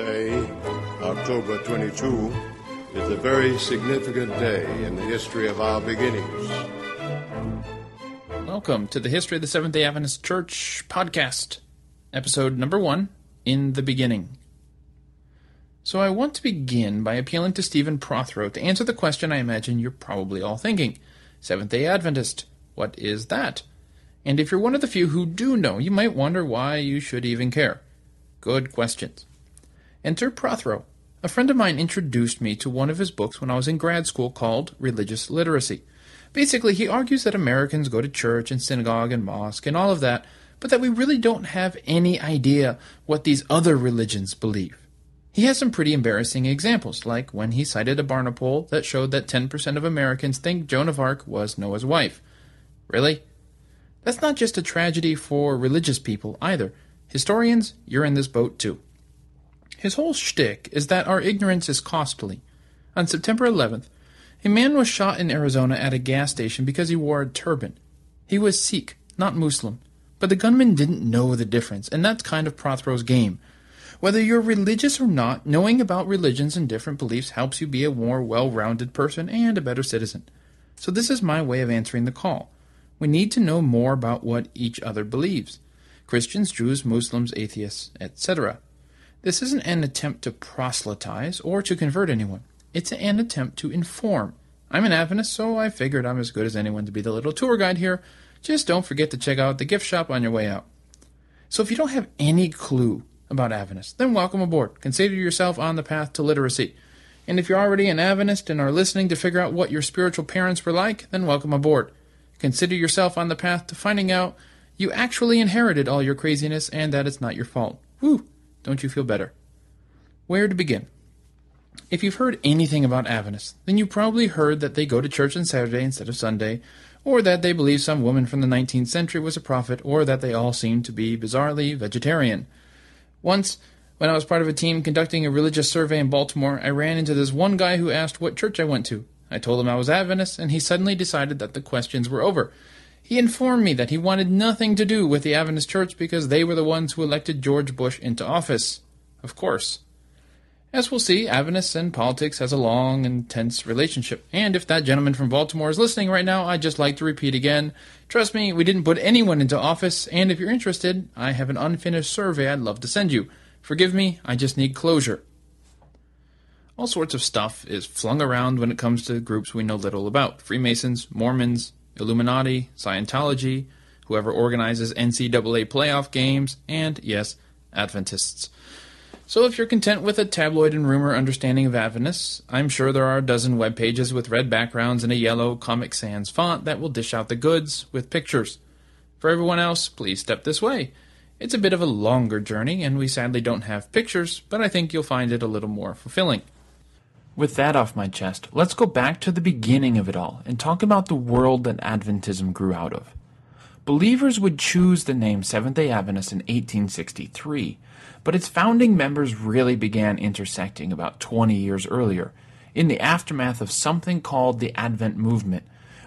Today, October 22, is a very significant day in the history of our beginnings. Welcome to the History of the Seventh day Adventist Church podcast, episode number one In the Beginning. So, I want to begin by appealing to Stephen Prothero to answer the question I imagine you're probably all thinking Seventh day Adventist, what is that? And if you're one of the few who do know, you might wonder why you should even care. Good questions. Enter Prothero. A friend of mine introduced me to one of his books when I was in grad school called Religious Literacy. Basically, he argues that Americans go to church and synagogue and mosque and all of that, but that we really don't have any idea what these other religions believe. He has some pretty embarrassing examples, like when he cited a Barna poll that showed that 10% of Americans think Joan of Arc was Noah's wife. Really? That's not just a tragedy for religious people either. Historians, you're in this boat too. His whole shtick is that our ignorance is costly. On September 11th, a man was shot in Arizona at a gas station because he wore a turban. He was Sikh, not Muslim, but the gunman didn't know the difference, and that's kind of Prothero's game. Whether you're religious or not, knowing about religions and different beliefs helps you be a more well rounded person and a better citizen. So, this is my way of answering the call. We need to know more about what each other believes. Christians, Jews, Muslims, atheists, etc. This isn't an attempt to proselytize or to convert anyone. It's an attempt to inform. I'm an Adventist, so I figured I'm as good as anyone to be the little tour guide here. Just don't forget to check out the gift shop on your way out. So if you don't have any clue about Adventists, then welcome aboard. Consider yourself on the path to literacy. And if you're already an Adventist and are listening to figure out what your spiritual parents were like, then welcome aboard. Consider yourself on the path to finding out you actually inherited all your craziness and that it's not your fault. Whew, don't you feel better? Where to begin? If you've heard anything about Adventists, then you probably heard that they go to church on Saturday instead of Sunday, or that they believe some woman from the 19th century was a prophet, or that they all seem to be bizarrely vegetarian. Once, when I was part of a team conducting a religious survey in Baltimore, I ran into this one guy who asked what church I went to. I told him I was Adventist, and he suddenly decided that the questions were over. He informed me that he wanted nothing to do with the Adventist Church because they were the ones who elected George Bush into office. Of course. As we'll see, Adventists and politics has a long and tense relationship. And if that gentleman from Baltimore is listening right now, I'd just like to repeat again. Trust me, we didn't put anyone into office, and if you're interested, I have an unfinished survey I'd love to send you. Forgive me, I just need closure. All sorts of stuff is flung around when it comes to groups we know little about Freemasons, Mormons, Illuminati, Scientology, whoever organizes NCAA playoff games, and, yes, Adventists. So if you're content with a tabloid and rumor understanding of Adventists, I'm sure there are a dozen web pages with red backgrounds and a yellow Comic Sans font that will dish out the goods with pictures. For everyone else, please step this way. It's a bit of a longer journey, and we sadly don't have pictures, but I think you'll find it a little more fulfilling. With that off my chest, let's go back to the beginning of it all and talk about the world that Adventism grew out of. Believers would choose the name Seventh day Adventist in 1863, but its founding members really began intersecting about 20 years earlier, in the aftermath of something called the Advent Movement,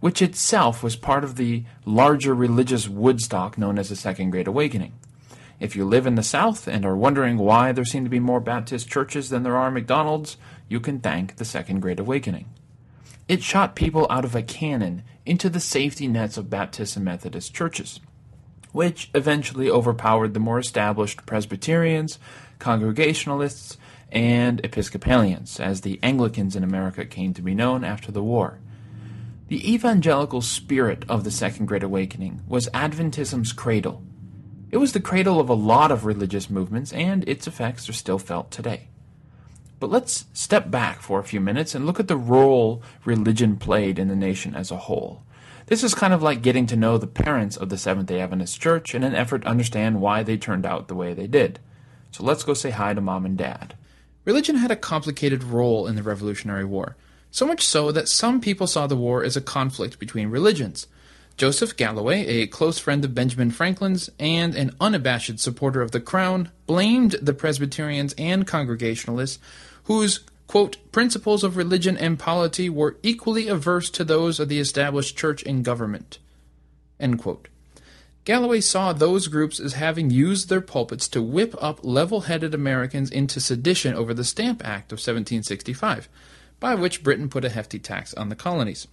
which itself was part of the larger religious Woodstock known as the Second Great Awakening. If you live in the South and are wondering why there seem to be more Baptist churches than there are McDonald's, you can thank the Second Great Awakening. It shot people out of a cannon into the safety nets of Baptist and Methodist churches, which eventually overpowered the more established Presbyterians, Congregationalists, and Episcopalians, as the Anglicans in America came to be known after the war. The evangelical spirit of the Second Great Awakening was Adventism's cradle. It was the cradle of a lot of religious movements, and its effects are still felt today. But let's step back for a few minutes and look at the role religion played in the nation as a whole. This is kind of like getting to know the parents of the Seventh day Adventist Church in an effort to understand why they turned out the way they did. So let's go say hi to mom and dad. Religion had a complicated role in the Revolutionary War, so much so that some people saw the war as a conflict between religions. Joseph Galloway, a close friend of Benjamin Franklin's and an unabashed supporter of the Crown, blamed the Presbyterians and Congregationalists, whose quote, principles of religion and polity were equally averse to those of the established church and government. Galloway saw those groups as having used their pulpits to whip up level headed Americans into sedition over the Stamp Act of 1765, by which Britain put a hefty tax on the colonies.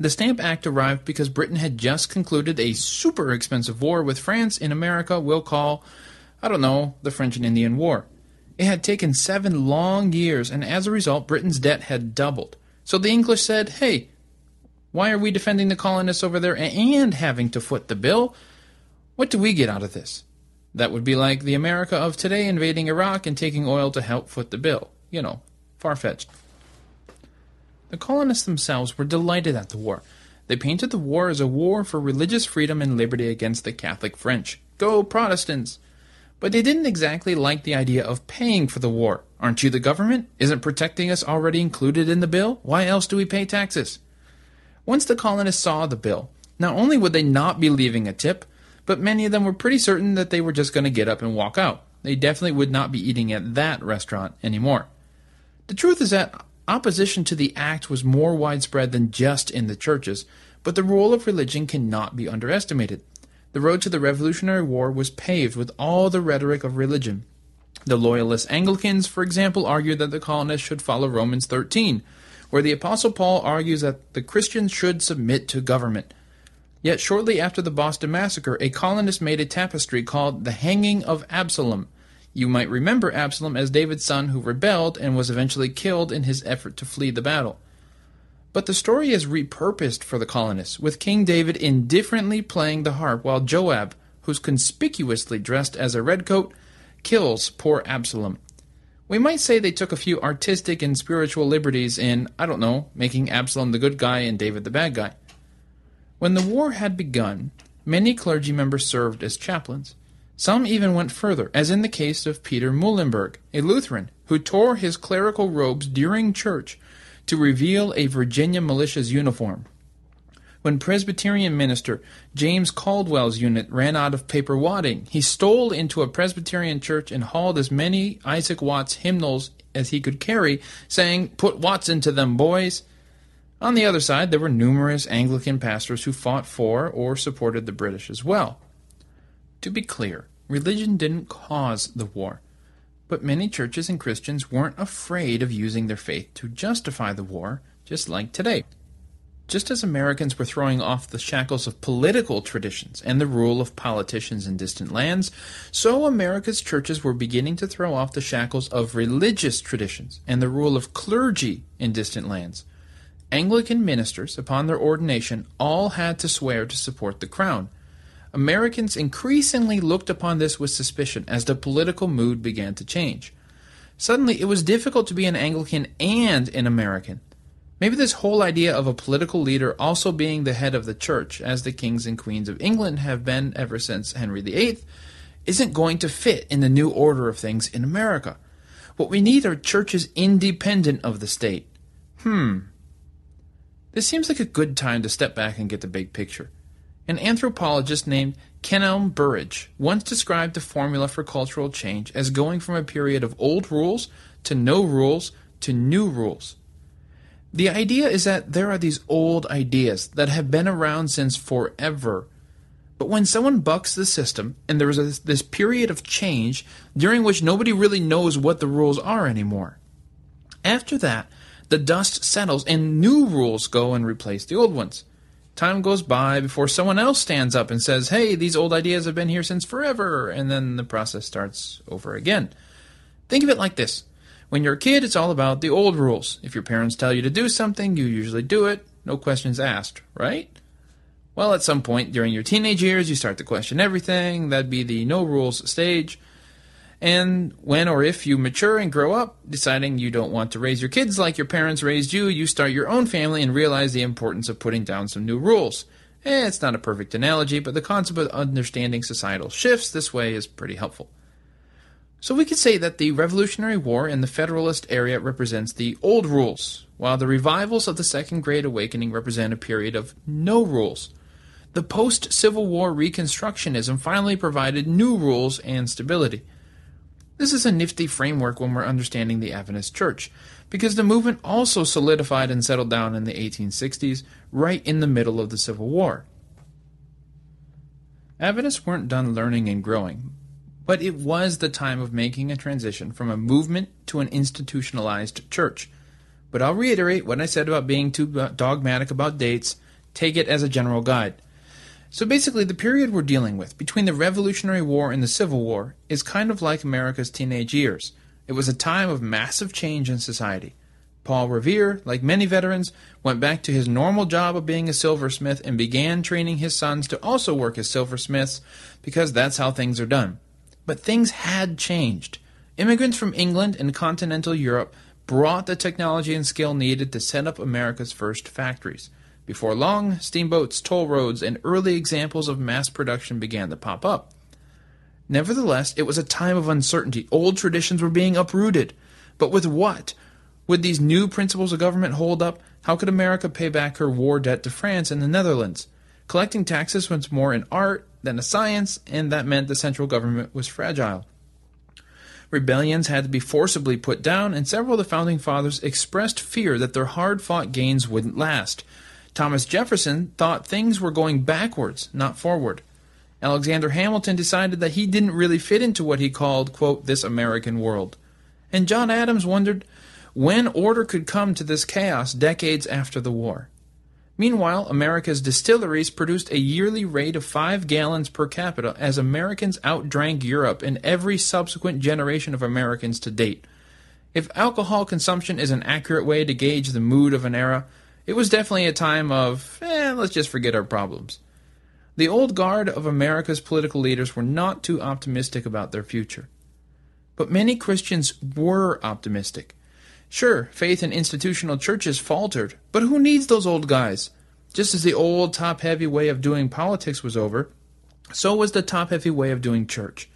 The Stamp Act arrived because Britain had just concluded a super expensive war with France in America we'll call, I don't know, the French and Indian War. It had taken seven long years, and as a result, Britain's debt had doubled. So the English said, hey, why are we defending the colonists over there and having to foot the bill? What do we get out of this? That would be like the America of today invading Iraq and taking oil to help foot the bill. You know, far fetched. The colonists themselves were delighted at the war. They painted the war as a war for religious freedom and liberty against the Catholic French. Go Protestants! But they didn't exactly like the idea of paying for the war. Aren't you the government? Isn't protecting us already included in the bill? Why else do we pay taxes? Once the colonists saw the bill, not only would they not be leaving a tip, but many of them were pretty certain that they were just going to get up and walk out. They definitely would not be eating at that restaurant anymore. The truth is that opposition to the act was more widespread than just in the churches, but the role of religion cannot be underestimated. The road to the Revolutionary War was paved with all the rhetoric of religion. The Loyalist Anglicans, for example, argued that the colonists should follow Romans 13, where the Apostle Paul argues that the Christians should submit to government. Yet shortly after the Boston Massacre, a colonist made a tapestry called The Hanging of Absalom. You might remember Absalom as David's son who rebelled and was eventually killed in his effort to flee the battle. But the story is repurposed for the colonists, with King David indifferently playing the harp while Joab, who's conspicuously dressed as a redcoat, kills poor Absalom. We might say they took a few artistic and spiritual liberties in, I don't know, making Absalom the good guy and David the bad guy. When the war had begun, many clergy members served as chaplains. Some even went further, as in the case of Peter Muhlenberg, a Lutheran, who tore his clerical robes during church to reveal a Virginia militia's uniform. When Presbyterian minister James Caldwell's unit ran out of paper wadding, he stole into a Presbyterian church and hauled as many Isaac Watts hymnals as he could carry, saying, Put Watts into them, boys! On the other side, there were numerous Anglican pastors who fought for or supported the British as well. To be clear, religion didn't cause the war, but many churches and Christians weren't afraid of using their faith to justify the war, just like today. Just as Americans were throwing off the shackles of political traditions and the rule of politicians in distant lands, so America's churches were beginning to throw off the shackles of religious traditions and the rule of clergy in distant lands. Anglican ministers, upon their ordination, all had to swear to support the crown. Americans increasingly looked upon this with suspicion as the political mood began to change. Suddenly, it was difficult to be an Anglican and an American. Maybe this whole idea of a political leader also being the head of the church, as the kings and queens of England have been ever since Henry VIII, isn't going to fit in the new order of things in America. What we need are churches independent of the state. Hmm. This seems like a good time to step back and get the big picture. An anthropologist named Kenelm Burridge once described the formula for cultural change as going from a period of old rules to no rules to new rules. The idea is that there are these old ideas that have been around since forever. But when someone bucks the system and there is this period of change during which nobody really knows what the rules are anymore, after that, the dust settles and new rules go and replace the old ones. Time goes by before someone else stands up and says, hey, these old ideas have been here since forever, and then the process starts over again. Think of it like this when you're a kid, it's all about the old rules. If your parents tell you to do something, you usually do it, no questions asked, right? Well, at some point during your teenage years, you start to question everything. That'd be the no rules stage. And when or if you mature and grow up, deciding you don't want to raise your kids like your parents raised you, you start your own family and realize the importance of putting down some new rules. Eh, it's not a perfect analogy, but the concept of understanding societal shifts this way is pretty helpful. So we could say that the Revolutionary War in the Federalist area represents the old rules, while the revivals of the Second Great Awakening represent a period of no rules. The post Civil War Reconstructionism finally provided new rules and stability. This is a nifty framework when we're understanding the Adventist Church, because the movement also solidified and settled down in the 1860s, right in the middle of the Civil War. Adventists weren't done learning and growing, but it was the time of making a transition from a movement to an institutionalized church. But I'll reiterate what I said about being too dogmatic about dates. Take it as a general guide. So basically, the period we're dealing with, between the Revolutionary War and the Civil War, is kind of like America's teenage years. It was a time of massive change in society. Paul Revere, like many veterans, went back to his normal job of being a silversmith and began training his sons to also work as silversmiths because that's how things are done. But things had changed. Immigrants from England and continental Europe brought the technology and skill needed to set up America's first factories. Before long, steamboats, toll roads, and early examples of mass production began to pop up. Nevertheless, it was a time of uncertainty. Old traditions were being uprooted. But with what? Would these new principles of government hold up? How could America pay back her war debt to France and the Netherlands? Collecting taxes was more an art than a science, and that meant the central government was fragile. Rebellions had to be forcibly put down, and several of the founding fathers expressed fear that their hard fought gains wouldn't last. Thomas Jefferson thought things were going backwards, not forward. Alexander Hamilton decided that he didn't really fit into what he called, quote, this American world. And John Adams wondered when order could come to this chaos decades after the war. Meanwhile, America's distilleries produced a yearly rate of 5 gallons per capita as Americans outdrank Europe and every subsequent generation of Americans to date. If alcohol consumption is an accurate way to gauge the mood of an era, it was definitely a time of, eh, let's just forget our problems. The old guard of America's political leaders were not too optimistic about their future. But many Christians were optimistic. Sure, faith in institutional churches faltered, but who needs those old guys? Just as the old top heavy way of doing politics was over, so was the top heavy way of doing church.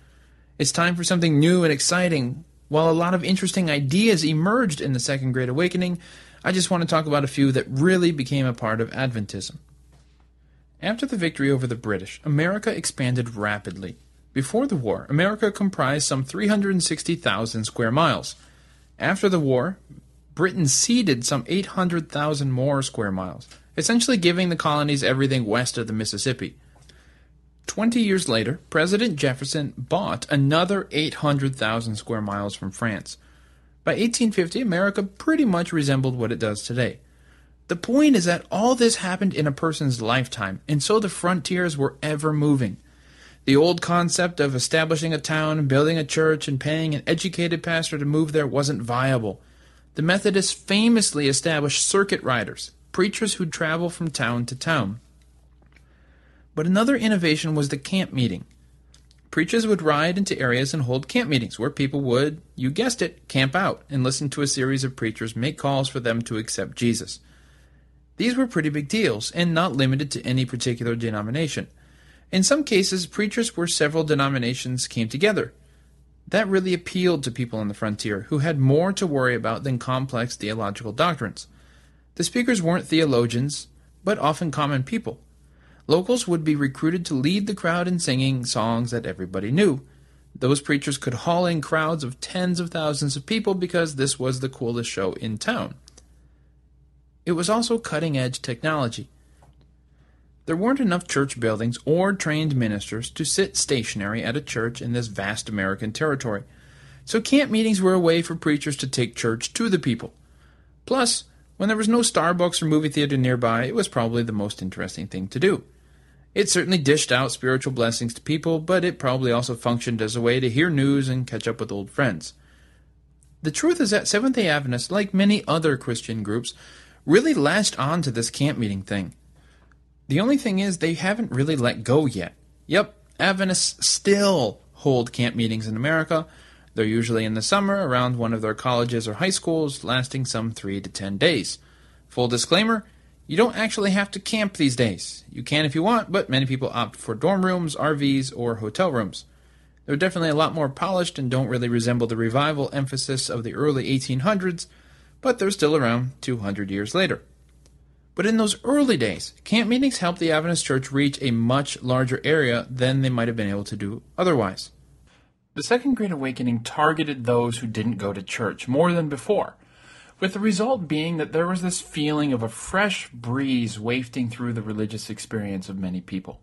It's time for something new and exciting. While a lot of interesting ideas emerged in the Second Great Awakening, I just want to talk about a few that really became a part of Adventism. After the victory over the British, America expanded rapidly. Before the war, America comprised some 360,000 square miles. After the war, Britain ceded some 800,000 more square miles, essentially giving the colonies everything west of the Mississippi. Twenty years later, President Jefferson bought another 800,000 square miles from France. By 1850, America pretty much resembled what it does today. The point is that all this happened in a person's lifetime, and so the frontiers were ever moving. The old concept of establishing a town, building a church, and paying an educated pastor to move there wasn't viable. The Methodists famously established circuit riders, preachers who'd travel from town to town. But another innovation was the camp meeting. Preachers would ride into areas and hold camp meetings where people would, you guessed it, camp out and listen to a series of preachers make calls for them to accept Jesus. These were pretty big deals, and not limited to any particular denomination. In some cases, preachers where several denominations came together. That really appealed to people on the frontier who had more to worry about than complex theological doctrines. The speakers weren't theologians, but often common people. Locals would be recruited to lead the crowd in singing songs that everybody knew. Those preachers could haul in crowds of tens of thousands of people because this was the coolest show in town. It was also cutting edge technology. There weren't enough church buildings or trained ministers to sit stationary at a church in this vast American territory, so camp meetings were a way for preachers to take church to the people. Plus, when there was no Starbucks or movie theater nearby, it was probably the most interesting thing to do. It certainly dished out spiritual blessings to people, but it probably also functioned as a way to hear news and catch up with old friends. The truth is that Seventh day Adventists, like many other Christian groups, really latched on to this camp meeting thing. The only thing is, they haven't really let go yet. Yep, Adventists still hold camp meetings in America. They're usually in the summer around one of their colleges or high schools, lasting some three to ten days. Full disclaimer you don't actually have to camp these days. You can if you want, but many people opt for dorm rooms, RVs, or hotel rooms. They're definitely a lot more polished and don't really resemble the revival emphasis of the early 1800s, but they're still around 200 years later. But in those early days, camp meetings helped the Adventist Church reach a much larger area than they might have been able to do otherwise. The Second Great Awakening targeted those who didn't go to church more than before, with the result being that there was this feeling of a fresh breeze wafting through the religious experience of many people.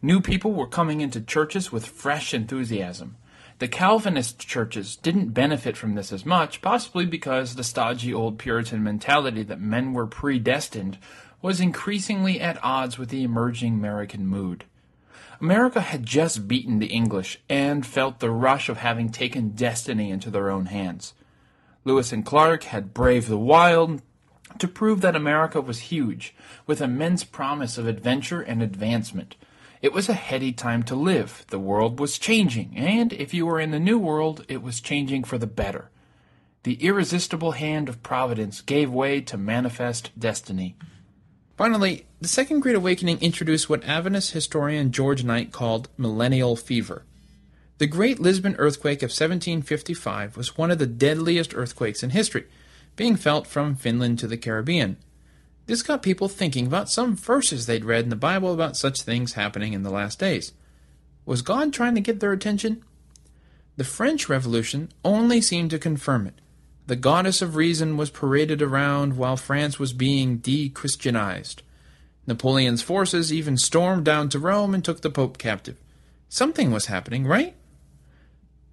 New people were coming into churches with fresh enthusiasm. The Calvinist churches didn't benefit from this as much, possibly because the stodgy old Puritan mentality that men were predestined was increasingly at odds with the emerging American mood. America had just beaten the English and felt the rush of having taken destiny into their own hands. Lewis and Clark had braved the wild to prove that America was huge, with immense promise of adventure and advancement. It was a heady time to live. The world was changing, and if you were in the New World, it was changing for the better. The irresistible hand of Providence gave way to manifest destiny. Finally, the Second Great Awakening introduced what Adventist historian George Knight called millennial fever. The Great Lisbon earthquake of 1755 was one of the deadliest earthquakes in history, being felt from Finland to the Caribbean. This got people thinking about some verses they'd read in the Bible about such things happening in the last days. Was God trying to get their attention? The French Revolution only seemed to confirm it. The goddess of reason was paraded around while France was being de Christianized. Napoleon's forces even stormed down to Rome and took the Pope captive. Something was happening, right?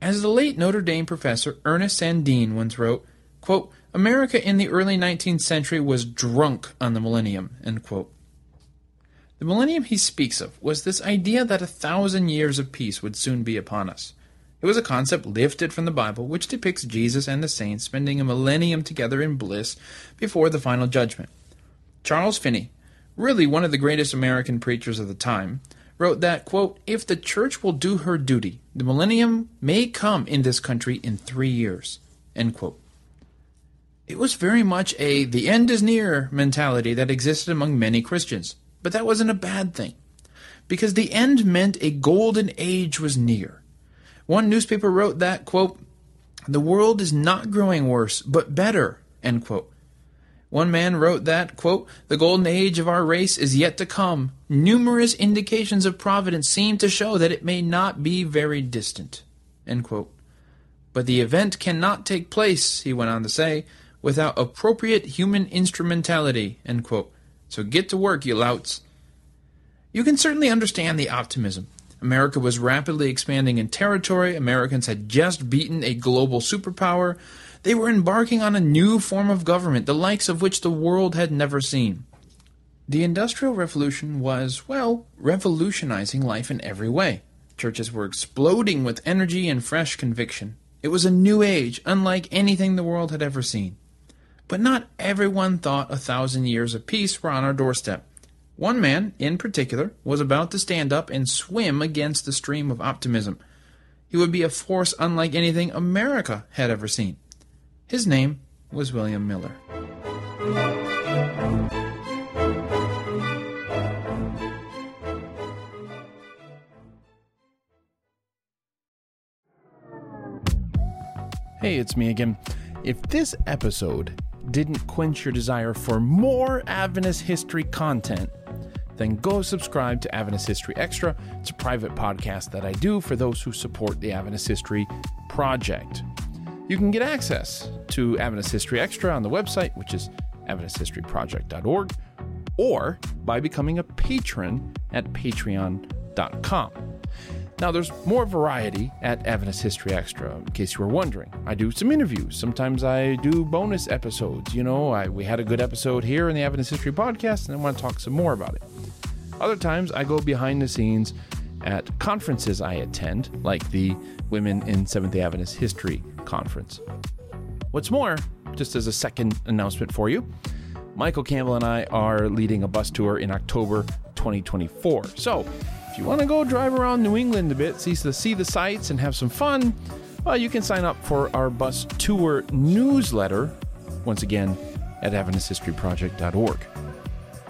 As the late Notre Dame professor Ernest Sandeen once wrote, quote, America in the early 19th century was drunk on the millennium. The millennium he speaks of was this idea that a thousand years of peace would soon be upon us. It was a concept lifted from the Bible, which depicts Jesus and the saints spending a millennium together in bliss before the final judgment. Charles Finney, really one of the greatest American preachers of the time, wrote that, quote, If the church will do her duty, the millennium may come in this country in three years. End quote. It was very much a the end is near mentality that existed among many Christians. But that wasn't a bad thing. Because the end meant a golden age was near. One newspaper wrote that, quote, the world is not growing worse, but better, end quote. One man wrote that, quote, the golden age of our race is yet to come. Numerous indications of providence seem to show that it may not be very distant. But the event cannot take place, he went on to say, without appropriate human instrumentality. So get to work, you louts. You can certainly understand the optimism. America was rapidly expanding in territory. Americans had just beaten a global superpower. They were embarking on a new form of government, the likes of which the world had never seen. The Industrial Revolution was, well, revolutionizing life in every way. Churches were exploding with energy and fresh conviction. It was a new age, unlike anything the world had ever seen. But not everyone thought a thousand years of peace were on our doorstep. One man, in particular, was about to stand up and swim against the stream of optimism. He would be a force unlike anything America had ever seen. His name was William Miller. Hey, it's me again. If this episode didn't quench your desire for more Adventist history content, then go subscribe to Adventist History Extra. It's a private podcast that I do for those who support the Adventist History Project. You can get access to Adventist History Extra on the website, which is AdventistHistoryProject.org, or by becoming a patron at patreon.com. Now, there's more variety at Adventist History Extra, in case you were wondering. I do some interviews. Sometimes I do bonus episodes. You know, I, we had a good episode here in the Adventist History Podcast, and I want to talk some more about it. Other times, I go behind the scenes at conferences I attend, like the Women in Seventh day Adventist History Conference. What's more, just as a second announcement for you, Michael Campbell and I are leading a bus tour in October 2024. So, if you want to go drive around New England a bit, see the, see the sights, and have some fun, well, you can sign up for our bus tour newsletter, once again, at AdventistHistoryProject.org.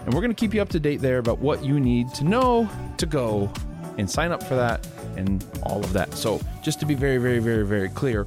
And we're going to keep you up to date there about what you need to know to go and sign up for that and all of that. So, just to be very, very, very, very clear,